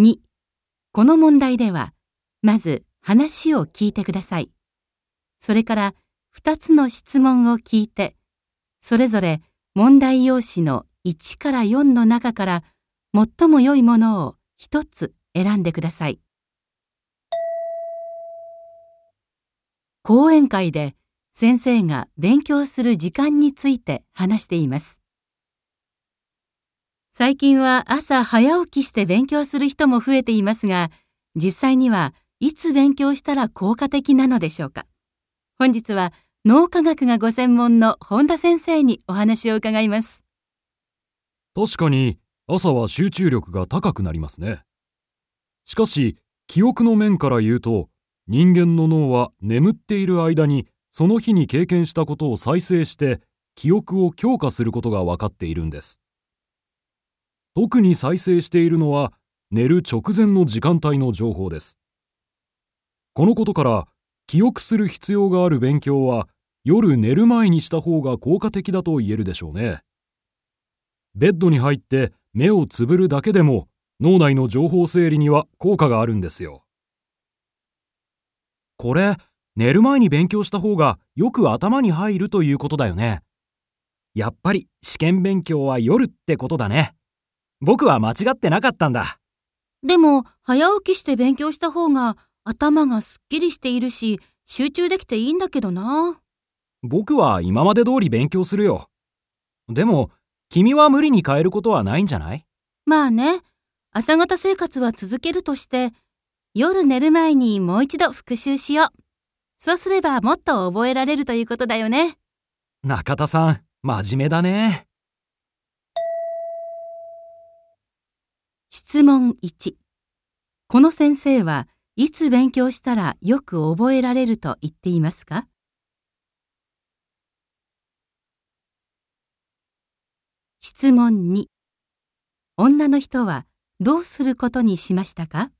2、この問題では、まず話を聞いてください。それから2つの質問を聞いて、それぞれ問題用紙の1から4の中から最も良いものを1つ選んでください。講演会で先生が勉強する時間について話しています。最近は朝早起きして勉強する人も増えていますが、実際にはいつ勉強したら効果的なのでしょうか？本日は脳科学がご専門の本田先生にお話を伺います。確かに朝は集中力が高くなりますね。しかし、記憶の面から言うと、人間の脳は眠っている間にその日に経験したことを再生して記憶を強化することが分かっているんです。特に再生しているのは寝る直前の時間帯の情報です。このことから記憶する必要がある勉強は夜寝る前にした方が効果的だと言えるでしょうね。ベッドに入って目をつぶるだけでも脳内の情報整理には効果があるんですよ。これ、寝る前に勉強した方がよく頭に入るということだよね。やっぱり試験勉強は夜ってことだね。僕は間違ってなかったんだ。でも、早起きして勉強した方が頭がすっきりしているし、集中できていいんだけどな。僕は今まで通り勉強するよ。でも、君は無理に変えることはないんじゃない？まあね、朝方生活は続けるとして、夜寝る前にもう一度復習しよう。そうすればもっと覚えられるということだよね。中田さん、真面目だね。質問1。この先生はいつ勉強したらよく覚えられると言っていますか？質問2。女の人はどうすることにしましたか？